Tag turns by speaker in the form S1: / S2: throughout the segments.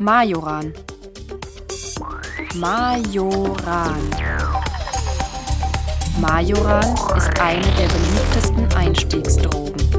S1: Majoran. Majoran. Majoran ist eine der beliebtesten Einstiegsdrogen.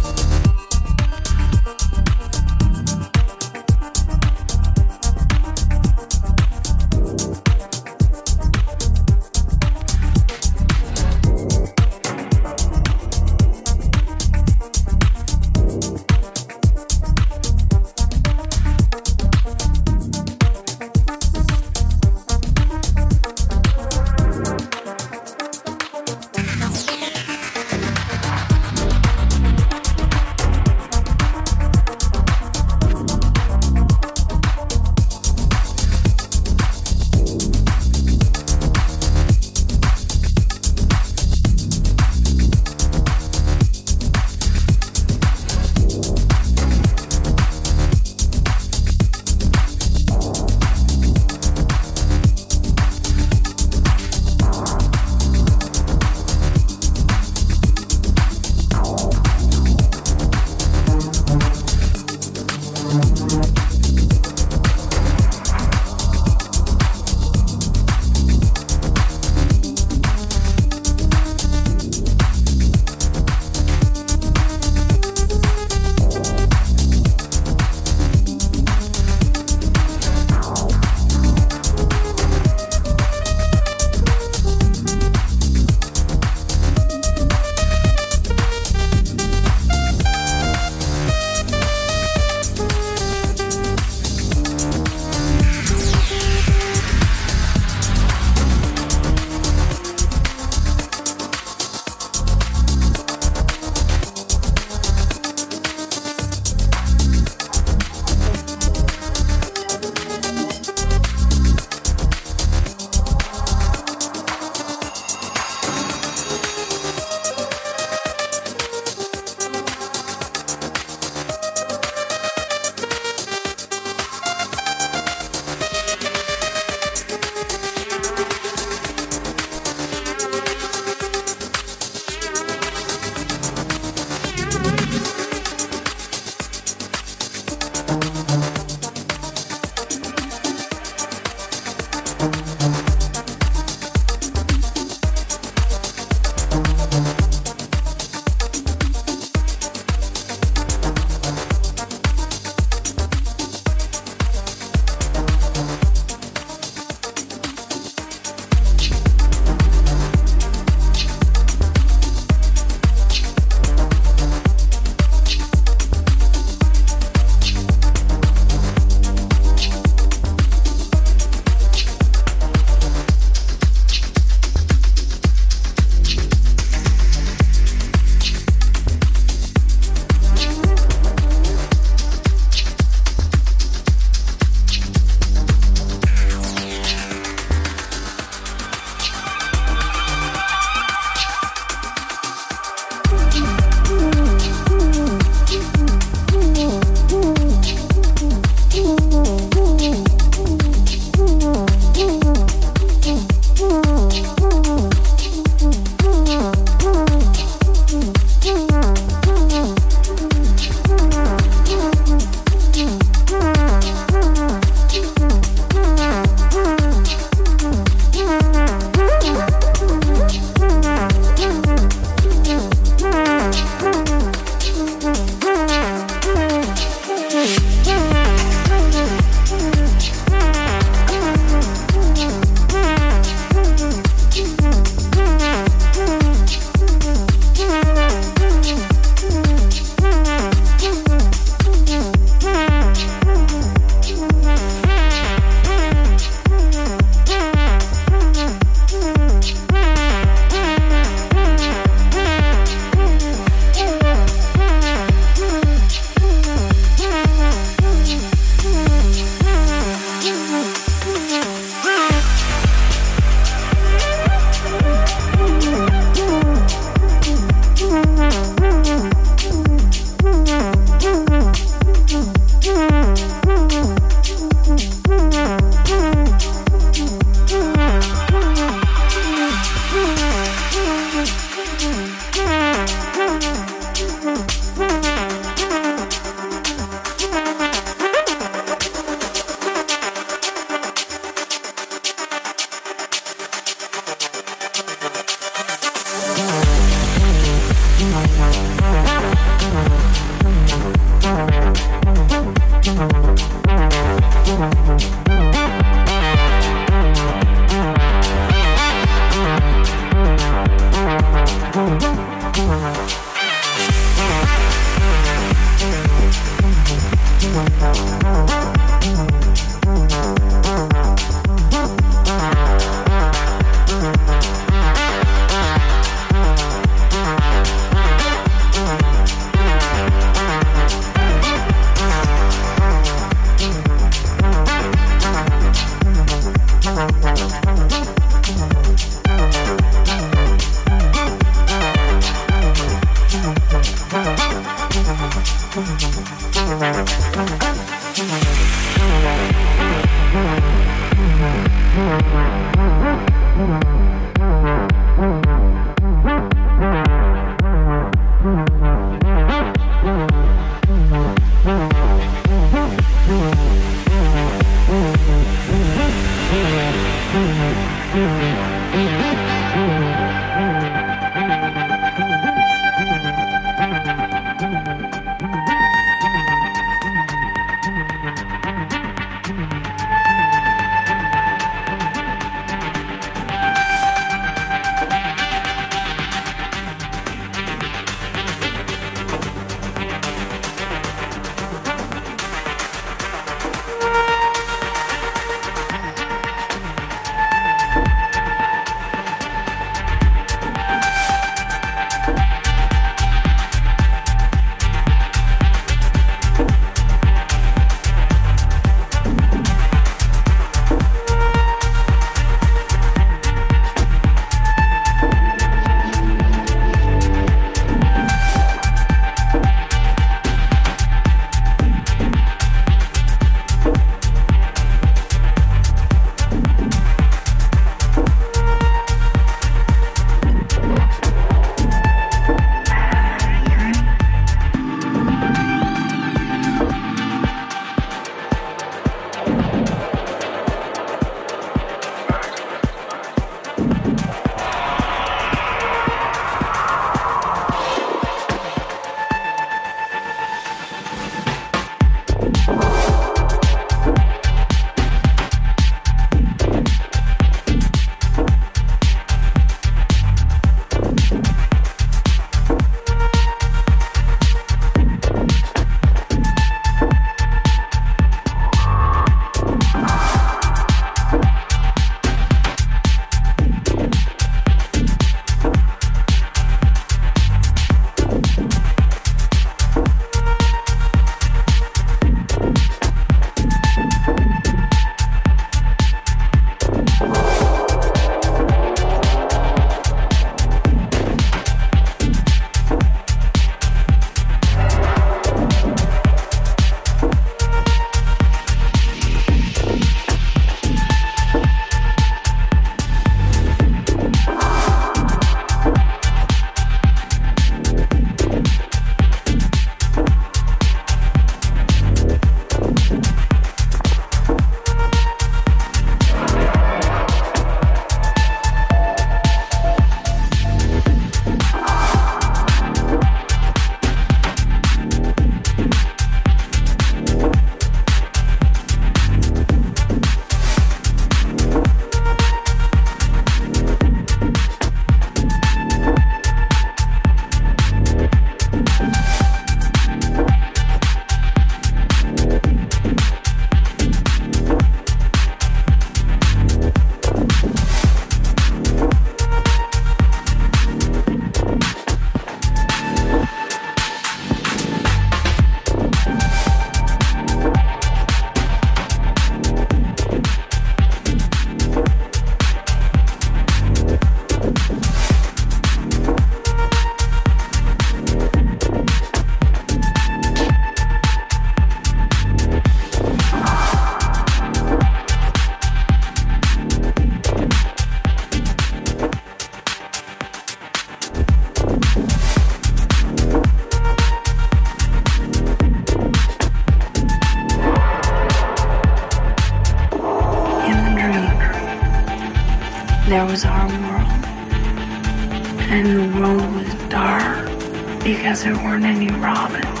S2: there weren't any robins.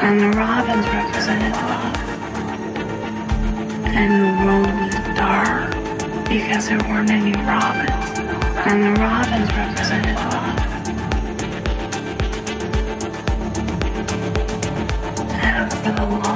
S2: And the robins represented love. And the world was dark because there weren't any robins. And the robins represented love. And That's the love.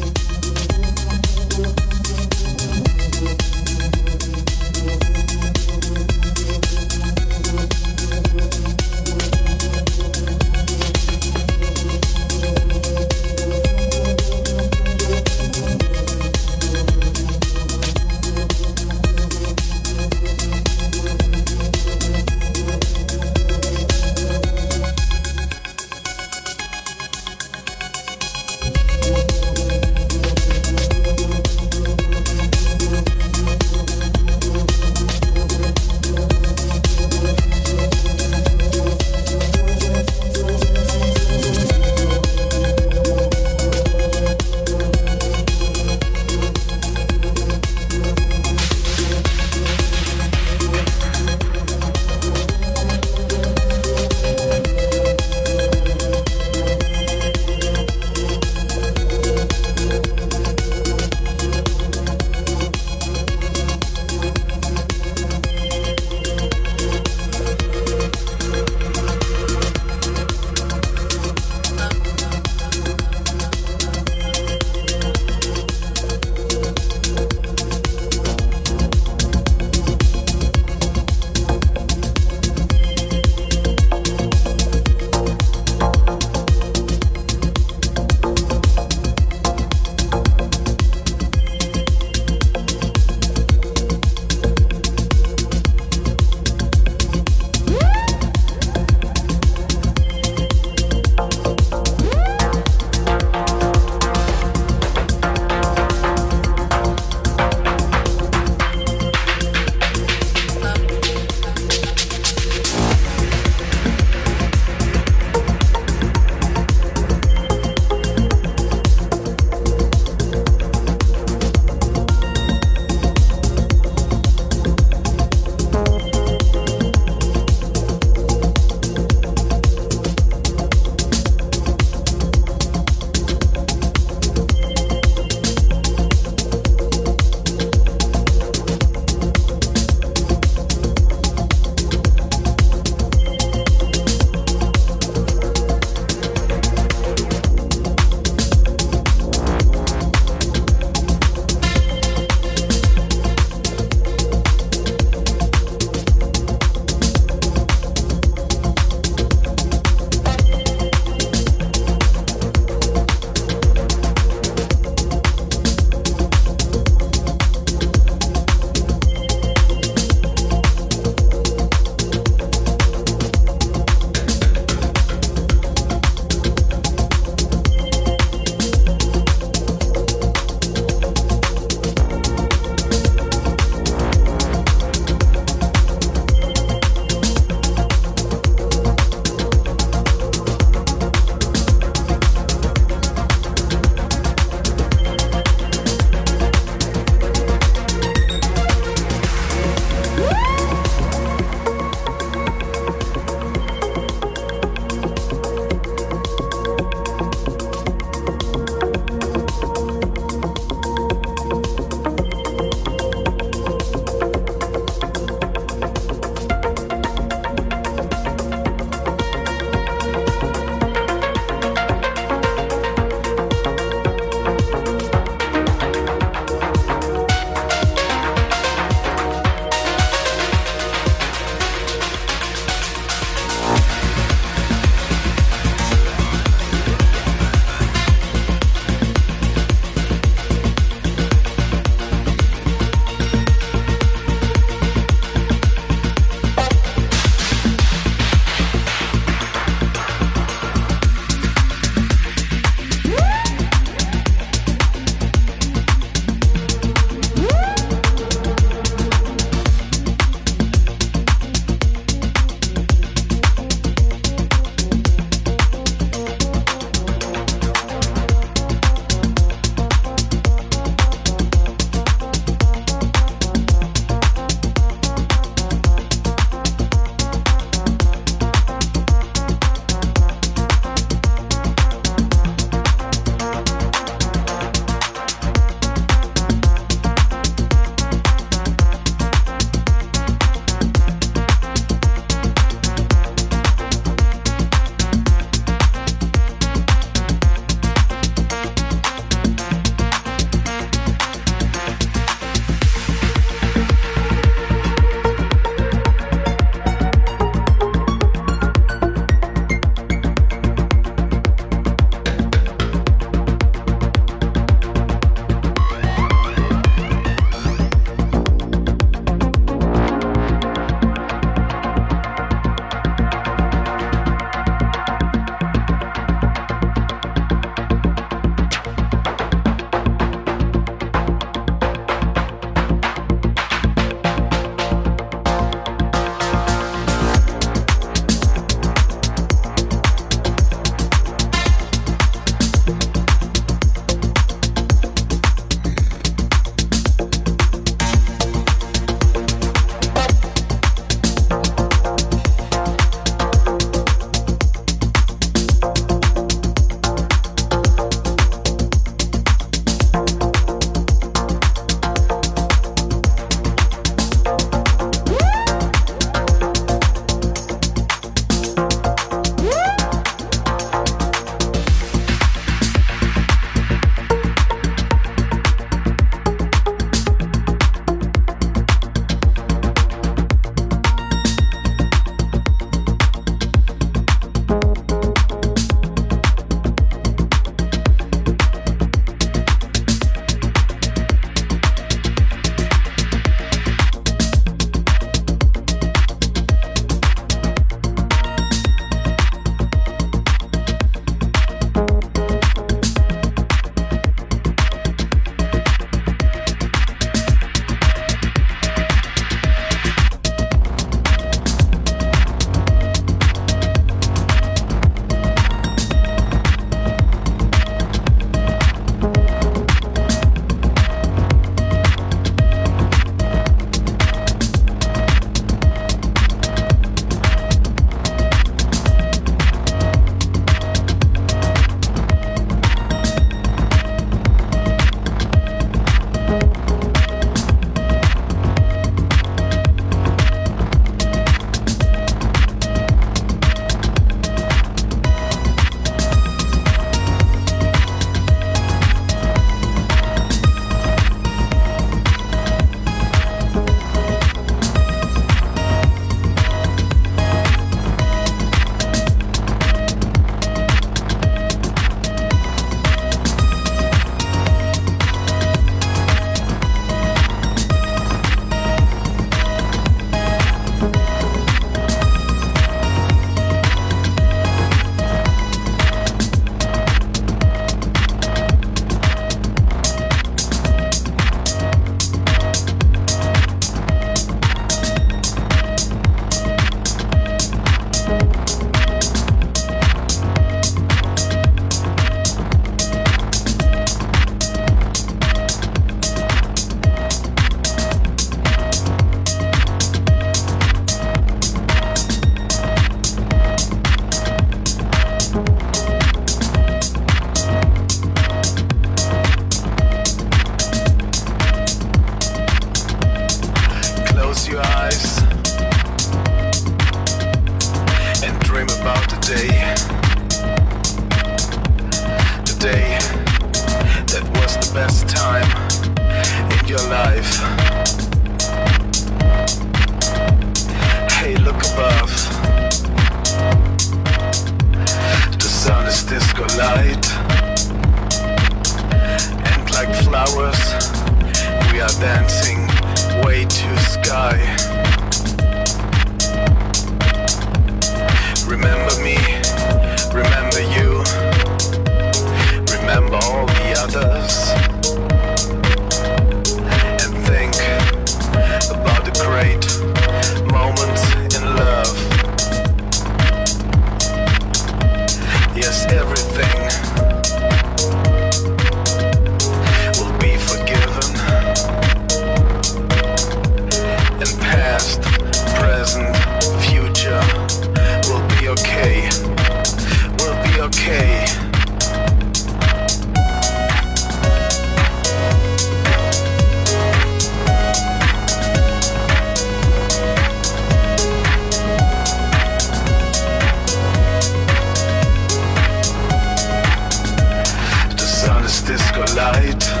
S3: collide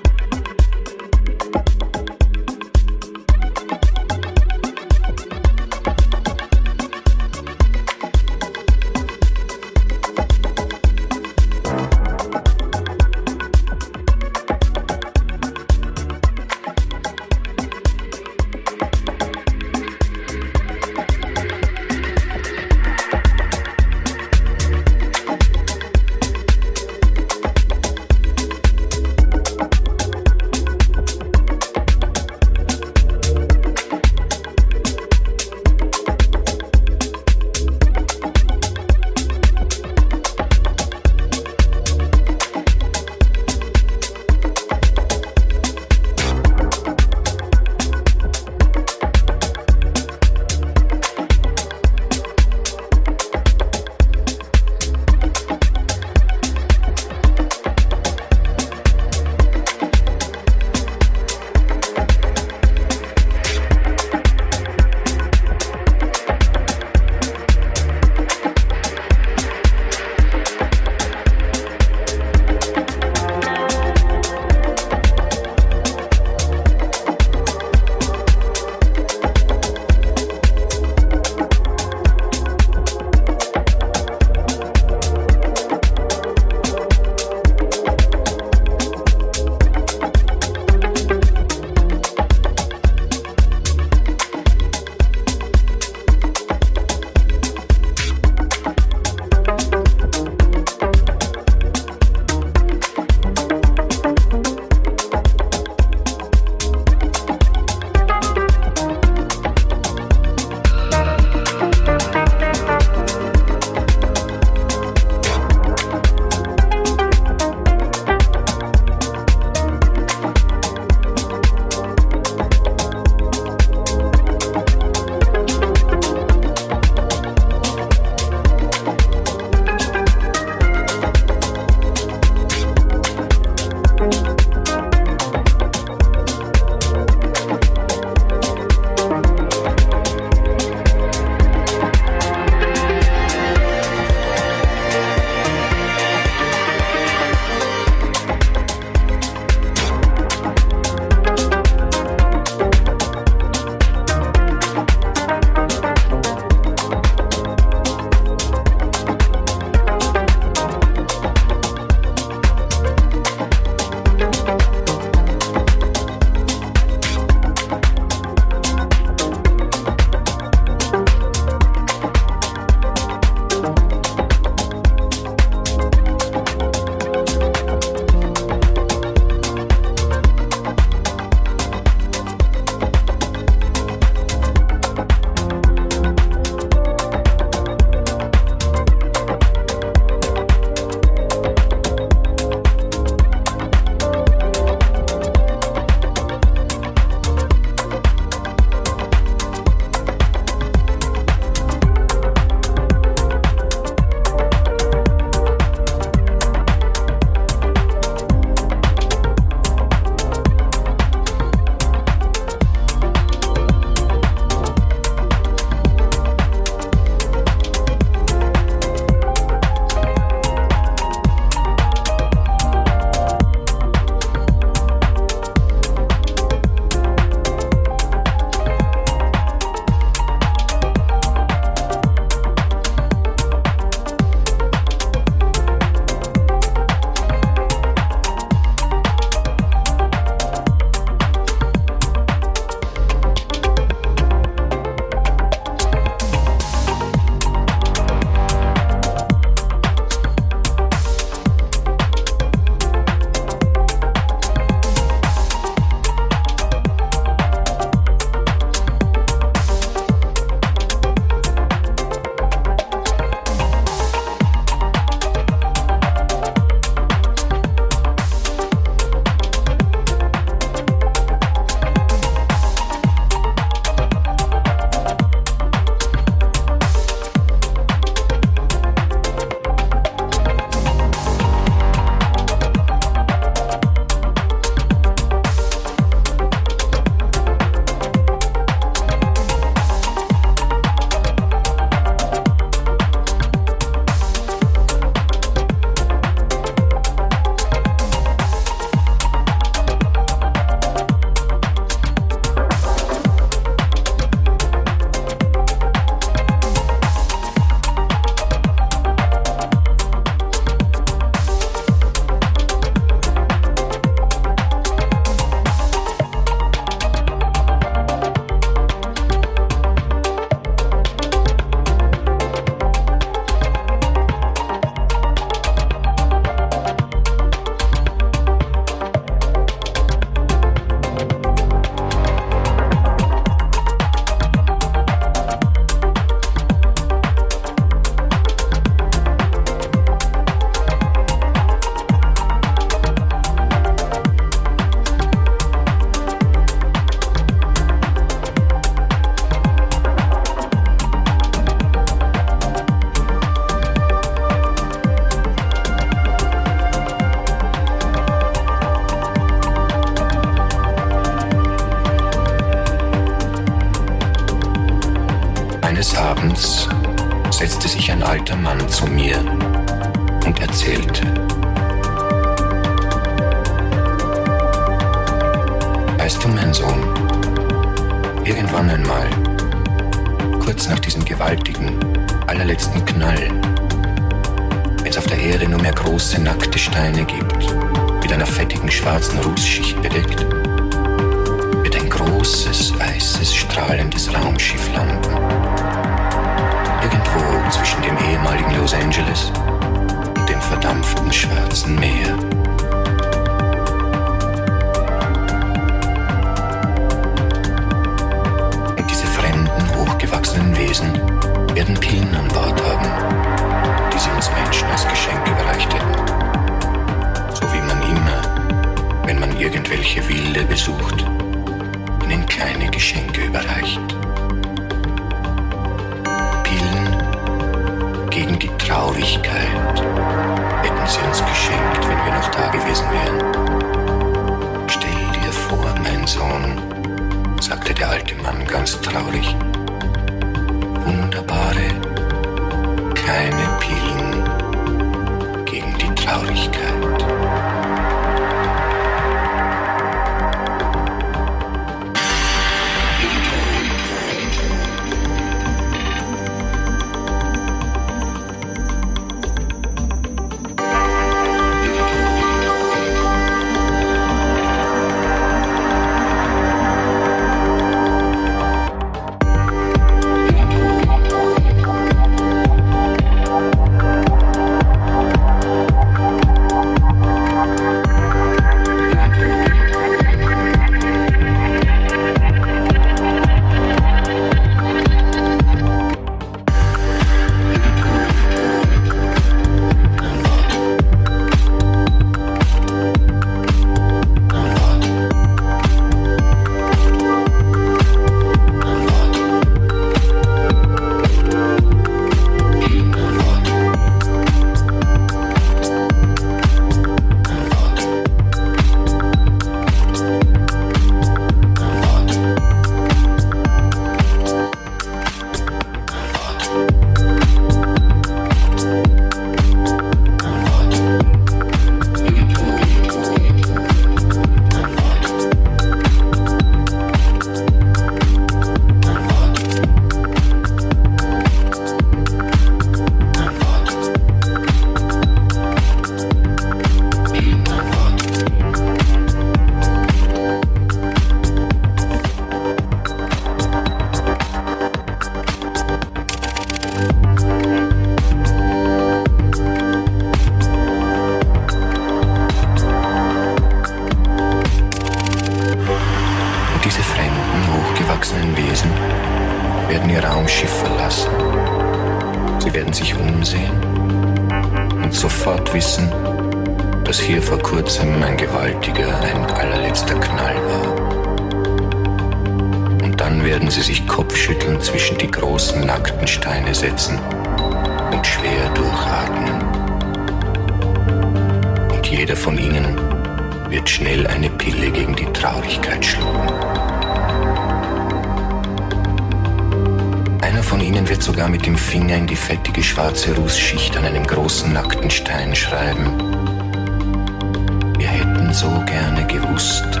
S4: so gerne gewusst,